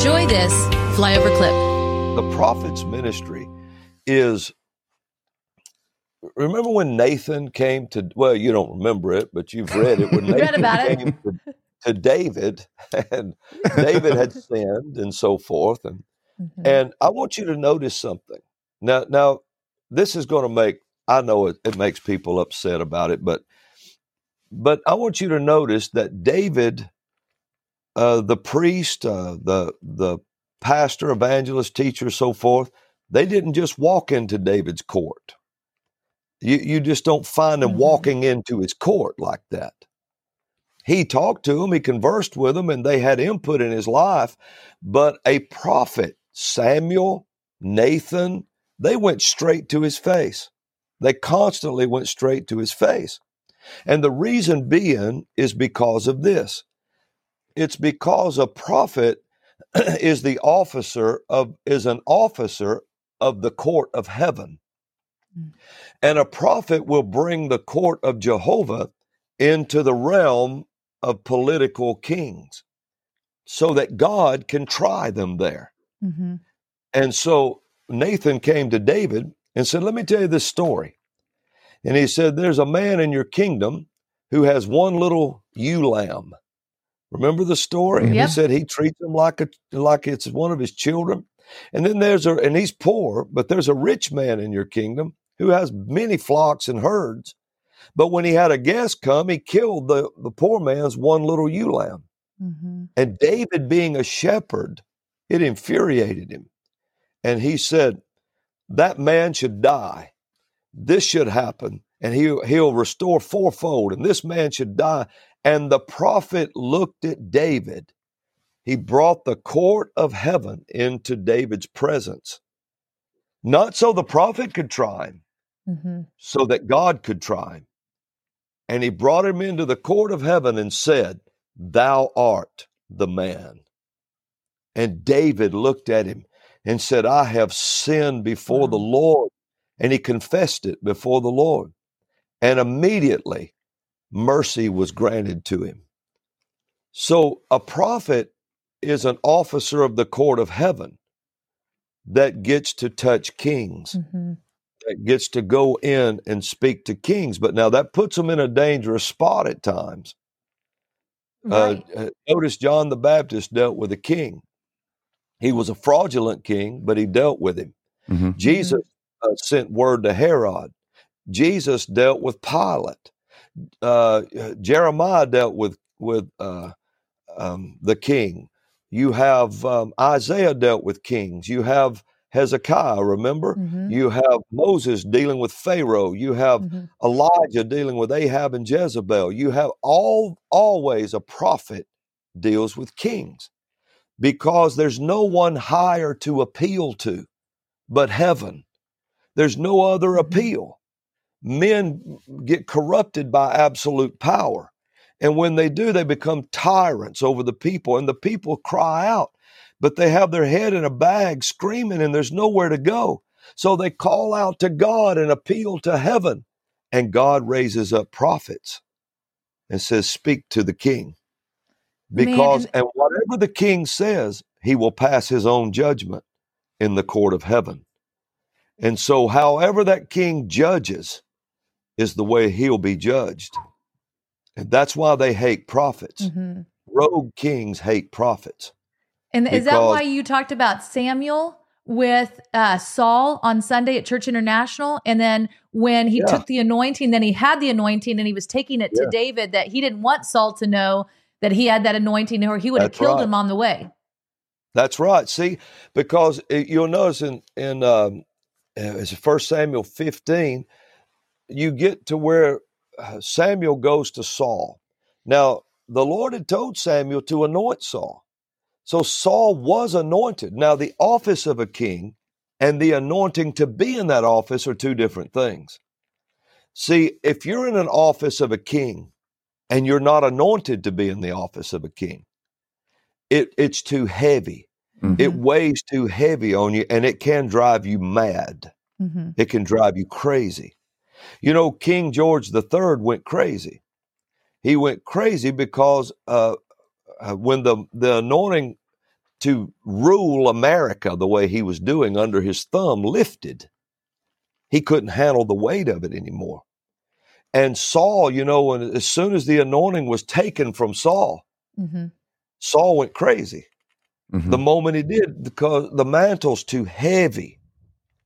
Enjoy this flyover clip. The prophet's ministry is remember when Nathan came to well, you don't remember it, but you've read it when Read Nathan about it. came to, to David and David had sinned and so forth and Mhm. and I want you to notice something. Now now this is going to make I know it, it makes people upset about it, but but I want you to notice that David uh, the priest, uh, the the pastor, evangelist, teacher, so forth, they didn't just walk into David's court. You you just don't find them Mhm. walking into his court like that. He talked to them, he conversed with them, and they had input in his life. But a prophet, Samuel, Nathan, they went straight to his face. They constantly went straight to his face. And the reason being is because of this. It's because a prophet is the officer of is an officer of the court of heaven. Mm. And a prophet will bring the court of Jehovah into the realm of political kings so that God can try them there. Mhm. And so Nathan came to David and said, Let me tell you this story. And he said, There's a man in your kingdom who has one little ewe lamb. Remember the story? And Yep. he said he treats them like a like it's one of his children. And then there's a and he's poor, but there's a rich man in your kingdom who has many flocks and herds. But when he had a guest come, he killed the, the poor man's one little ewe lamb. Mhm. And David, being a shepherd, it infuriated him. And he said, That man should die. This should happen. And he, he'll restore fourfold. And this man should die. And the prophet looked at David. He brought the court of heaven into David's presence. Not so the prophet could try him, Mhm. so that God could try him. And he brought him into the court of heaven and said, Thou art the man. And David looked at him and said, I have sinned before the Lord. And he confessed it before the Lord. And immediately mercy was granted to him. So a prophet is an officer of the court of heaven that gets to touch kings Mhm. that gets to go in and speak to kings. But now that puts them in a dangerous spot at times. Right. Uh, uh, notice John the Baptist dealt with a king. He was a fraudulent king, but he dealt with him. Mhm. Jesus uh, sent word to Herod. Jesus dealt with Pilate. Uh, Jeremiah dealt with with uh, um, the king. You have um, Isaiah dealt with kings. You have Hezekiah. Remember, Mhm. you have Moses dealing with Pharaoh. You have Mhm. Elijah dealing with Ahab and Jezebel. You have all always a prophet deals with kings because there's no one higher to appeal to but heaven. There's no other Mhm. appeal. Men get corrupted by absolute power. And when they do, they become tyrants over the people, and the people cry out, but they have their head in a bag screaming, and there's nowhere to go. So they call out to God and appeal to heaven, and God raises up prophets and says, Speak to the king. Because, and- and whatever the king says, he will pass his own judgment in the court of heaven. And so, however that king judges is the way he'll be judged. And that's why they hate prophets. Mhm. Rogue kings hate prophets. And is that why you talked about Samuel with uh, Saul on Sunday at Church International? And then when he Yeah. took the anointing, then he had the anointing and he was taking it to David that he didn't want Saul to know that he had that anointing or he would have killed right. him on the way. That's right. See, because it, you'll notice in in um, uh, it's First Samuel fifteen, you get to where uh, Samuel goes to Saul. Now, the Lord had told Samuel to anoint Saul, so Saul was anointed. Now, the office of a king and the anointing to be in that office are two different things. See, if you're in an office of a king and you're not anointed to be in the office of a king, it, it's too heavy. Mhm. It weighs too heavy on you and it can drive you mad. Mhm. It can drive you crazy. You know, King George III went crazy. He went crazy because uh, uh, when the, the anointing to rule America the way he was doing under his thumb lifted. He couldn't handle the weight of it anymore. And Saul, you know, when, as soon as the anointing was taken from Saul, mm-hmm. Saul went crazy. Mm-hmm. The moment he did, because the mantle's too heavy.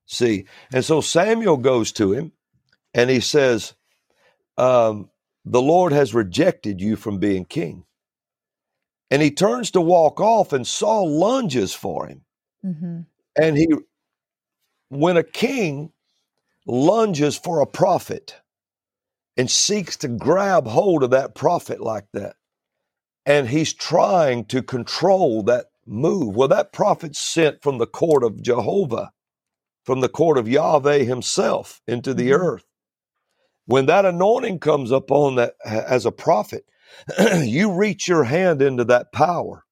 See, and so Samuel goes to him and he says, um, The Lord has rejected you from being king. And he turns to walk off, and Saul lunges for him. Mm-hmm. And he, when a king lunges for a prophet and seeks to grab hold of that prophet like that, and he's trying to control that move. Well, that prophet sent from the court of Jehovah, from the court of Yahweh himself into the mm-hmm. earth. When that anointing comes upon that as a prophet, you reach your hand into that power,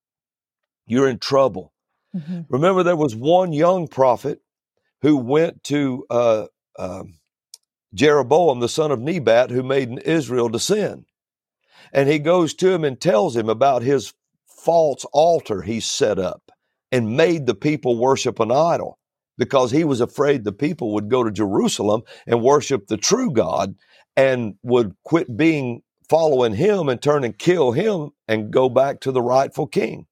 you're in trouble. Mm-hmm. Remember, there was one young prophet who went to uh, uh, Jeroboam, the son of Nebat, who made Israel to sin. And he goes to him and tells him about his false altar he set up and made the people worship an idol because he was afraid the people would go to Jerusalem and worship the true God and would quit being following him and turn and kill him and go back to the rightful king.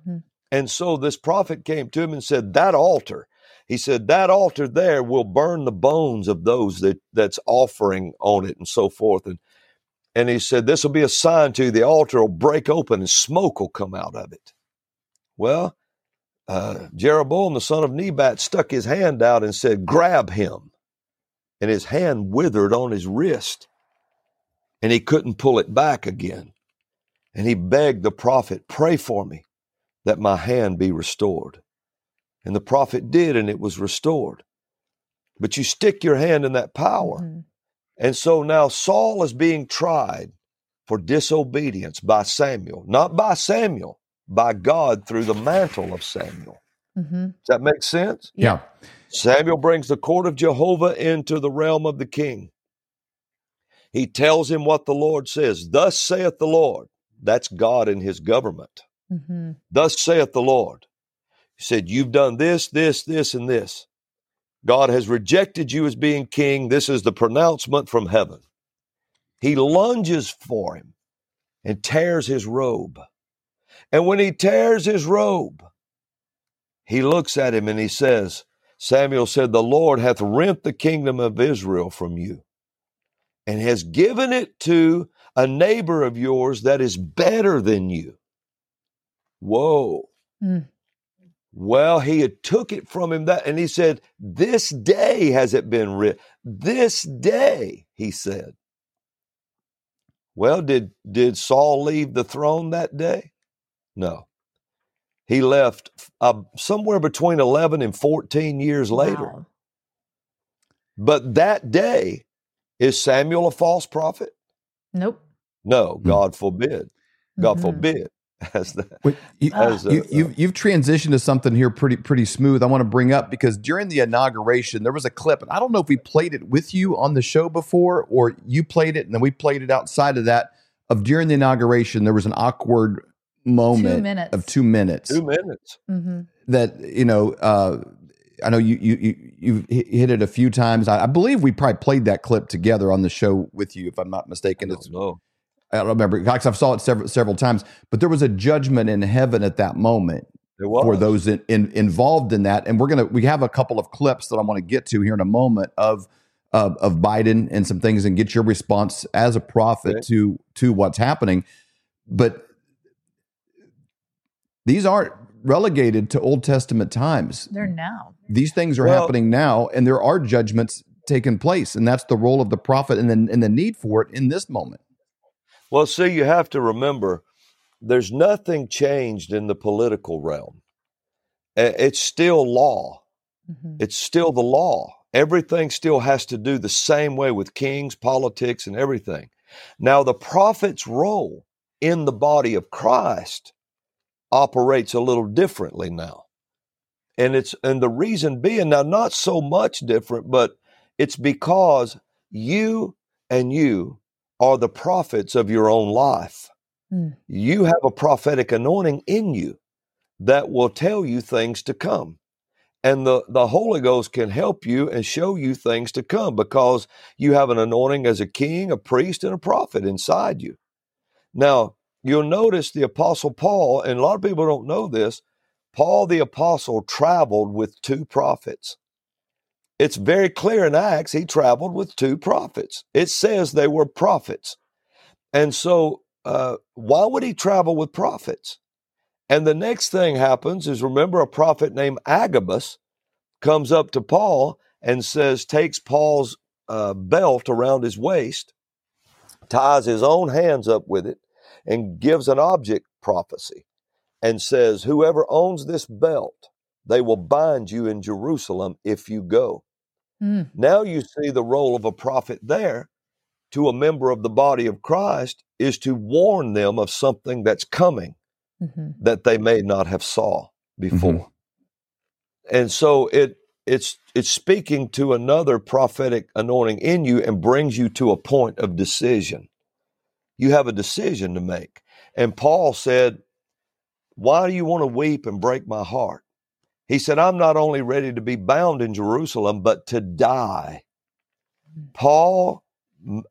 Mm-hmm. And so this prophet came to him and said, That altar, he said, that altar there will burn the bones of those that, that's offering on it and so forth. And and he said, This will be a sign to you. The altar will break open and smoke will come out of it. Well, uh, Jeroboam, the son of Nebat, stuck his hand out and said, Grab him. And his hand withered on his wrist, and he couldn't pull it back again. And he begged the prophet, Pray for me that my hand be restored. And the prophet did, and it was restored. But you stick your hand in that power. Mm-hmm. And so now Saul is being tried for disobedience by Samuel, not by Samuel, by God through the mantle of Samuel. Mm-hmm. Does that make sense? Yeah. Samuel brings the court of Jehovah into the realm of the king. He tells him what the Lord says. Thus saith the Lord. That's God in his government. Mm-hmm. Thus saith the Lord. He said, You've done this, this, this, and this. God has rejected you as being king. This is the pronouncement from heaven. He lunges for him and tears his robe. And when he tears his robe, he looks at him and he says, Samuel said, The Lord hath rent the kingdom of Israel from you and has given it to a neighbor of yours that is better than you. Whoa. Mm. Well, he had took it from him that, and he said, "This day has it been written. This day," he said. Well, did did Saul leave the throne that day? No. He left uh, somewhere between 11 and 14 years later. Wow. But that day, is Samuel a false prophet? Nope. No, hmm. God forbid. God mm-hmm. forbid. as the Wait, you, as a, you, you've, you've transitioned to something here pretty pretty smooth. I want to bring up because during the inauguration there was a clip, and I don't know if we played it with you on the show before or you played it and then we played it outside of that. Of during the inauguration, there was an awkward moment two of two minutes. Two minutes. Mm-hmm. That you know. Uh, I know you you you you hit it a few times. I, I, believe we probably played that clip together on the show with you, if I'm not mistaken. I don't know. I don't remember because I've saw it several several times. But there was a judgment in heaven at that moment for those in, in, involved in that. And we're gonna we have a couple of clips that I want to get to here in a moment of of, of Biden and some things and get your response as a prophet okay. to to what's happening. But these aren't relegated to Old Testament times. They're now. These things are well, happening now, and there are judgments taking place, and that's the role of the prophet and the, and the need for it in this moment. Well, see, you have to remember there's nothing changed in the political realm. It's still law. Mm-hmm. It's still the law. Everything still has to do the same way with kings, politics, and everything. Now, the prophet's role in the body of Christ operates a little differently now. And it's and the reason being now not so much different, but it's because you and you are the prophets of your own life. Mm. You have a prophetic anointing in you that will tell you things to come. And the, the Holy Ghost can help you and show you things to come because you have an anointing as a king, a priest, and a prophet inside you. Now, you'll notice the Apostle Paul, and a lot of people don't know this, Paul the Apostle traveled with two prophets. It's very clear in Acts he traveled with two prophets. It says they were prophets. And so, uh, why would he travel with prophets? And the next thing happens is remember a prophet named Agabus comes up to Paul and says, takes Paul's uh, belt around his waist, ties his own hands up with it, and gives an object prophecy and says, Whoever owns this belt, they will bind you in Jerusalem if you go. Mm. Now you see the role of a prophet there to a member of the body of Christ is to warn them of something that's coming mm-hmm. that they may not have saw before. Mm-hmm. And so it it's it's speaking to another prophetic anointing in you and brings you to a point of decision. You have a decision to make. And Paul said, Why do you want to weep and break my heart? He said, I'm not only ready to be bound in Jerusalem, but to die. Mm. Paul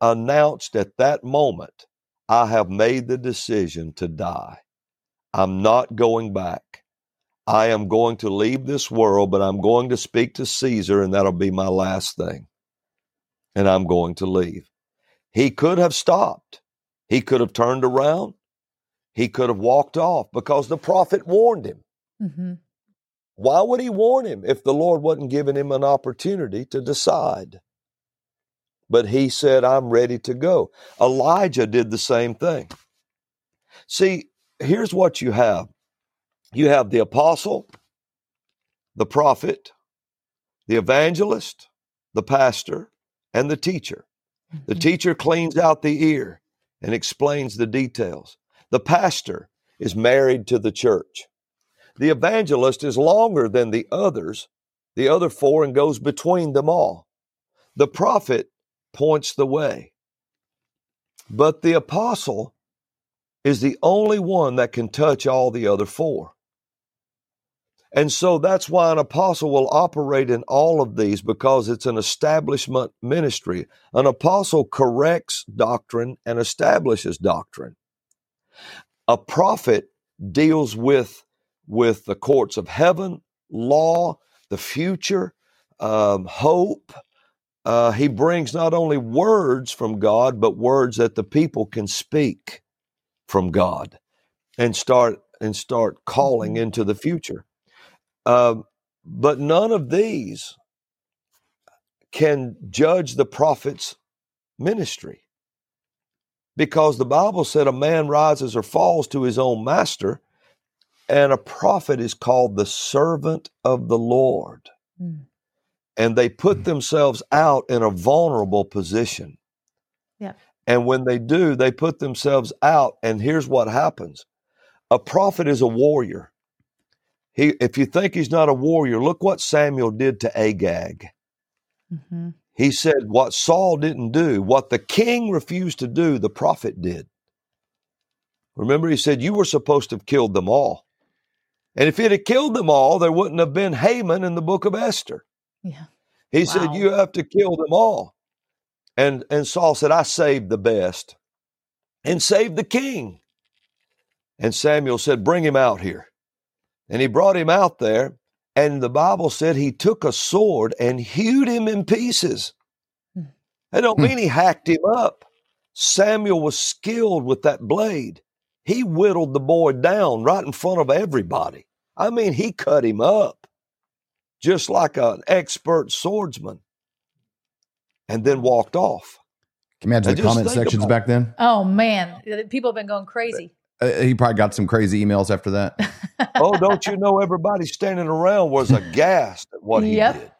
announced at that moment, I have made the decision to die. I'm not going back. I am going to leave this world, but I'm going to speak to Caesar, and that'll be my last thing. And I'm going to leave. He could have stopped. He could have turned around. He could have walked off because the prophet warned him. Mm-hmm. Why would he warn him if the Lord wasn't giving him an opportunity to decide? But he said, I'm ready to go. Elijah did the same thing. See, here's what you have you have the apostle, the prophet, the evangelist, the pastor, and the teacher. The mm-hmm. teacher cleans out the ear and explains the details. The pastor is married to the church. The evangelist is longer than the others, the other four, and goes between them all. The prophet points the way. But the apostle is the only one that can touch all the other four. And so that's why an apostle will operate in all of these because it's an establishment ministry. An apostle corrects doctrine and establishes doctrine. A prophet deals with, with the courts of heaven, law, the future, um, hope. Uh, he brings not only words from God, but words that the people can speak from God and start and start calling mm-hmm. into the future. Um, but none of these can judge the prophet's ministry because the Bible said a man rises or falls to his own master, and a prophet is called the servant of the Lord. Mm. And they put mm. themselves out in a vulnerable position. Yeah. And when they do, they put themselves out, and here's what happens a prophet is a warrior. He, if you think he's not a warrior, look what Samuel did to Agag. Mm-hmm. He said, What Saul didn't do, what the king refused to do, the prophet did. Remember, he said, You were supposed to have killed them all. And if he'd have killed them all, there wouldn't have been Haman in the book of Esther. Yeah. He wow. said, You have to kill them all. And, and Saul said, I saved the best and saved the king. And Samuel said, Bring him out here. And he brought him out there, and the Bible said he took a sword and hewed him in pieces. Hmm. That don't hmm. mean he hacked him up. Samuel was skilled with that blade. He whittled the boy down right in front of everybody. I mean, he cut him up just like an expert swordsman and then walked off. Can you imagine the comment sections back then? Oh, man. People have been going crazy. Uh, he probably got some crazy emails after that. oh, don't you know everybody standing around was aghast at what he yep. did.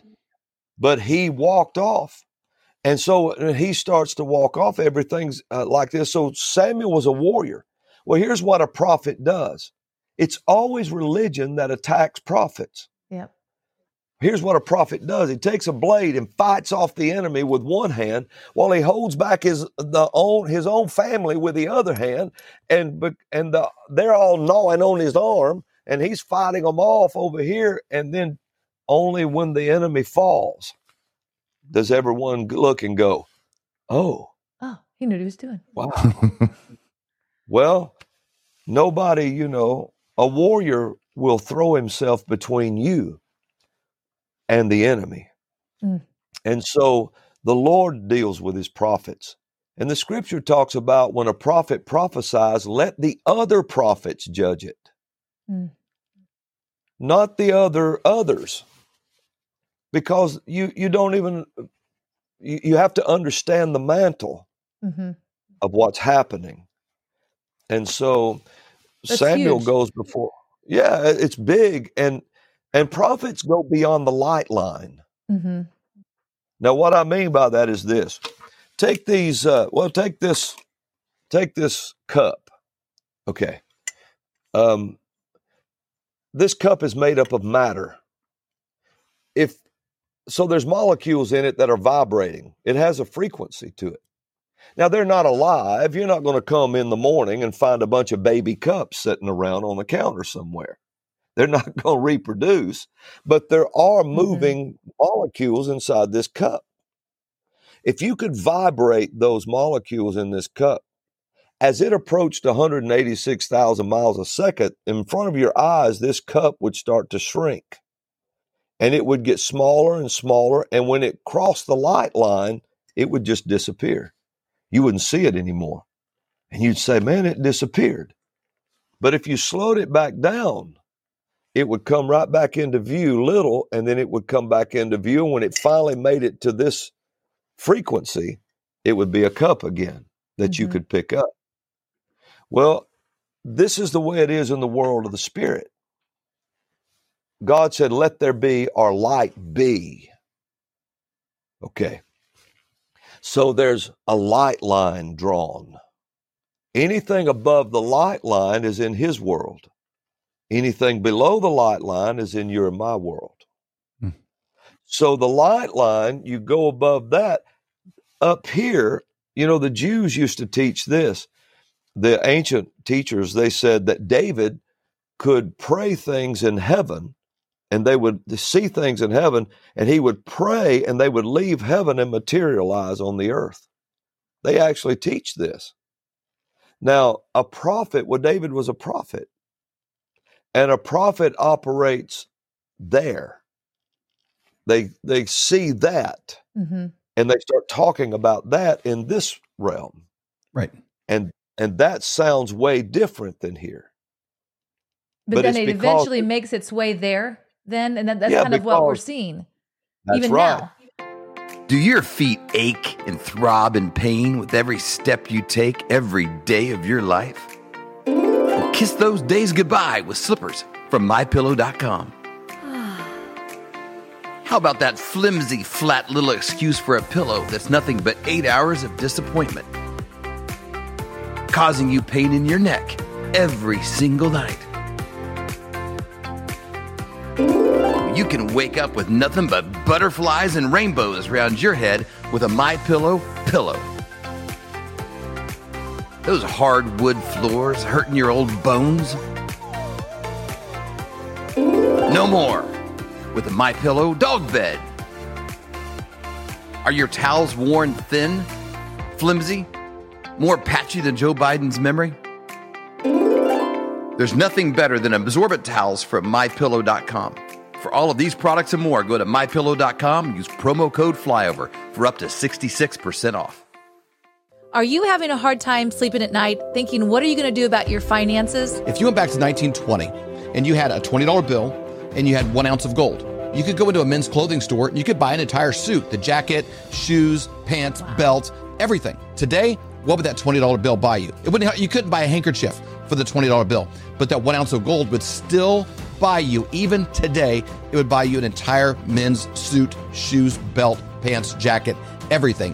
But he walked off. And so uh, he starts to walk off. Everything's uh, like this. So Samuel was a warrior. Well, here's what a prophet does it's always religion that attacks prophets. Here's what a prophet does. He takes a blade and fights off the enemy with one hand while he holds back his the own his own family with the other hand and and the, they're all gnawing on his arm and he's fighting them off over here. And then only when the enemy falls does everyone look and go, oh. Oh, he knew what he was doing. Wow. well, nobody, you know, a warrior will throw himself between you and the enemy. Mm. And so the Lord deals with his prophets. And the scripture talks about when a prophet prophesies, let the other prophets judge it, mm. not the other others. Because you, you don't even, you, you have to understand the mantle mm-hmm. of what's happening. And so That's Samuel huge. goes before. Yeah, it's big. And, and prophets go beyond the light line. Mm-hmm. Now, what I mean by that is this. Take these uh, well take this take this cup. Okay. Um, this cup is made up of matter. If so there's molecules in it that are vibrating. It has a frequency to it. Now they're not alive. You're not going to come in the morning and find a bunch of baby cups sitting around on the counter somewhere they're not going to reproduce but there are mm-hmm. moving mm-hmm. molecules inside this cup if you could vibrate those molecules in this cup, as it approached 186,000 miles a second, in front of your eyes, this cup would start to shrink. And it would get smaller and smaller. And when it crossed the light line, it would just disappear. You wouldn't see it anymore. And you'd say, man, it disappeared. But if you slowed it back down, it would come right back into view little, and then it would come back into view. And when it finally made it to this frequency, it would be a cup again that mm-hmm. you could pick up. Well, this is the way it is in the world of the spirit. God said, Let there be, or light be. Okay. So there's a light line drawn. Anything above the light line is in His world. Anything below the light line is in your and my world. Mm. So the light line, you go above that, up here, you know, the Jews used to teach this. The ancient teachers, they said that David could pray things in heaven and they would see things in heaven and he would pray and they would leave heaven and materialize on the earth. They actually teach this. Now, a prophet, well, David was a prophet, and a prophet operates there. They they see that. Mm-hmm and they start talking about that in this realm right and and that sounds way different than here but, but then it eventually it, makes its way there then and that's yeah, kind of what we're seeing even right. now do your feet ache and throb in pain with every step you take every day of your life well, kiss those days goodbye with slippers from mypillow.com how about that flimsy, flat little excuse for a pillow that's nothing but eight hours of disappointment? Causing you pain in your neck every single night. You can wake up with nothing but butterflies and rainbows around your head with a My Pillow pillow. Those hardwood floors hurting your old bones? No more with a My Pillow dog bed. Are your towels worn thin, flimsy, more patchy than Joe Biden's memory? There's nothing better than absorbent towels from mypillow.com. For all of these products and more, go to mypillow.com, use promo code flyover for up to 66% off. Are you having a hard time sleeping at night thinking what are you going to do about your finances? If you went back to 1920 and you had a $20 bill and you had one ounce of gold. You could go into a men's clothing store and you could buy an entire suit the jacket, shoes, pants, wow. belt, everything. Today, what would that $20 bill buy you? It wouldn't, you couldn't buy a handkerchief for the $20 bill, but that one ounce of gold would still buy you, even today, it would buy you an entire men's suit, shoes, belt, pants, jacket, everything.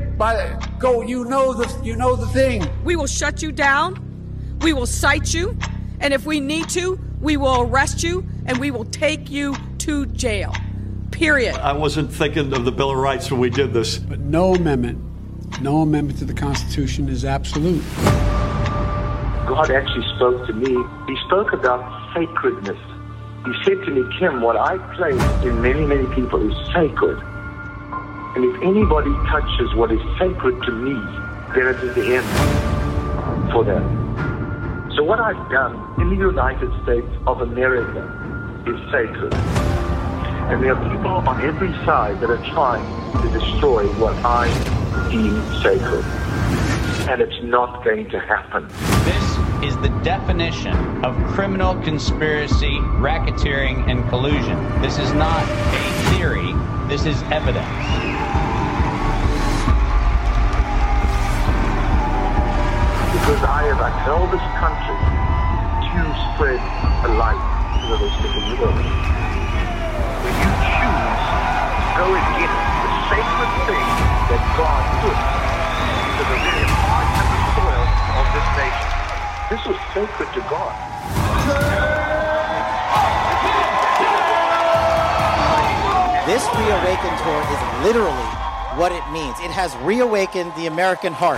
by go. You know the you know the thing. We will shut you down. We will cite you, and if we need to, we will arrest you and we will take you to jail. Period. I wasn't thinking of the Bill of Rights when we did this. But no amendment, no amendment to the Constitution is absolute. God actually spoke to me. He spoke about sacredness. He said to me, Kim, what I place in many, many people is sacred. And if anybody touches what is sacred to me, then it is the end for them. So what I've done in the United States of America is sacred. And there are people on every side that are trying to destroy what I deem sacred. And it's not going to happen. This is the definition of criminal conspiracy, racketeering, and collusion. This is not a theory, this is evidence. I have upheld this country to spread a light to the rest of the world. When you choose to go against the sacred thing that God put into the very heart and the soil of this nation, this was sacred to God. This Reawaken tour is literally what it means. It has reawakened the American heart.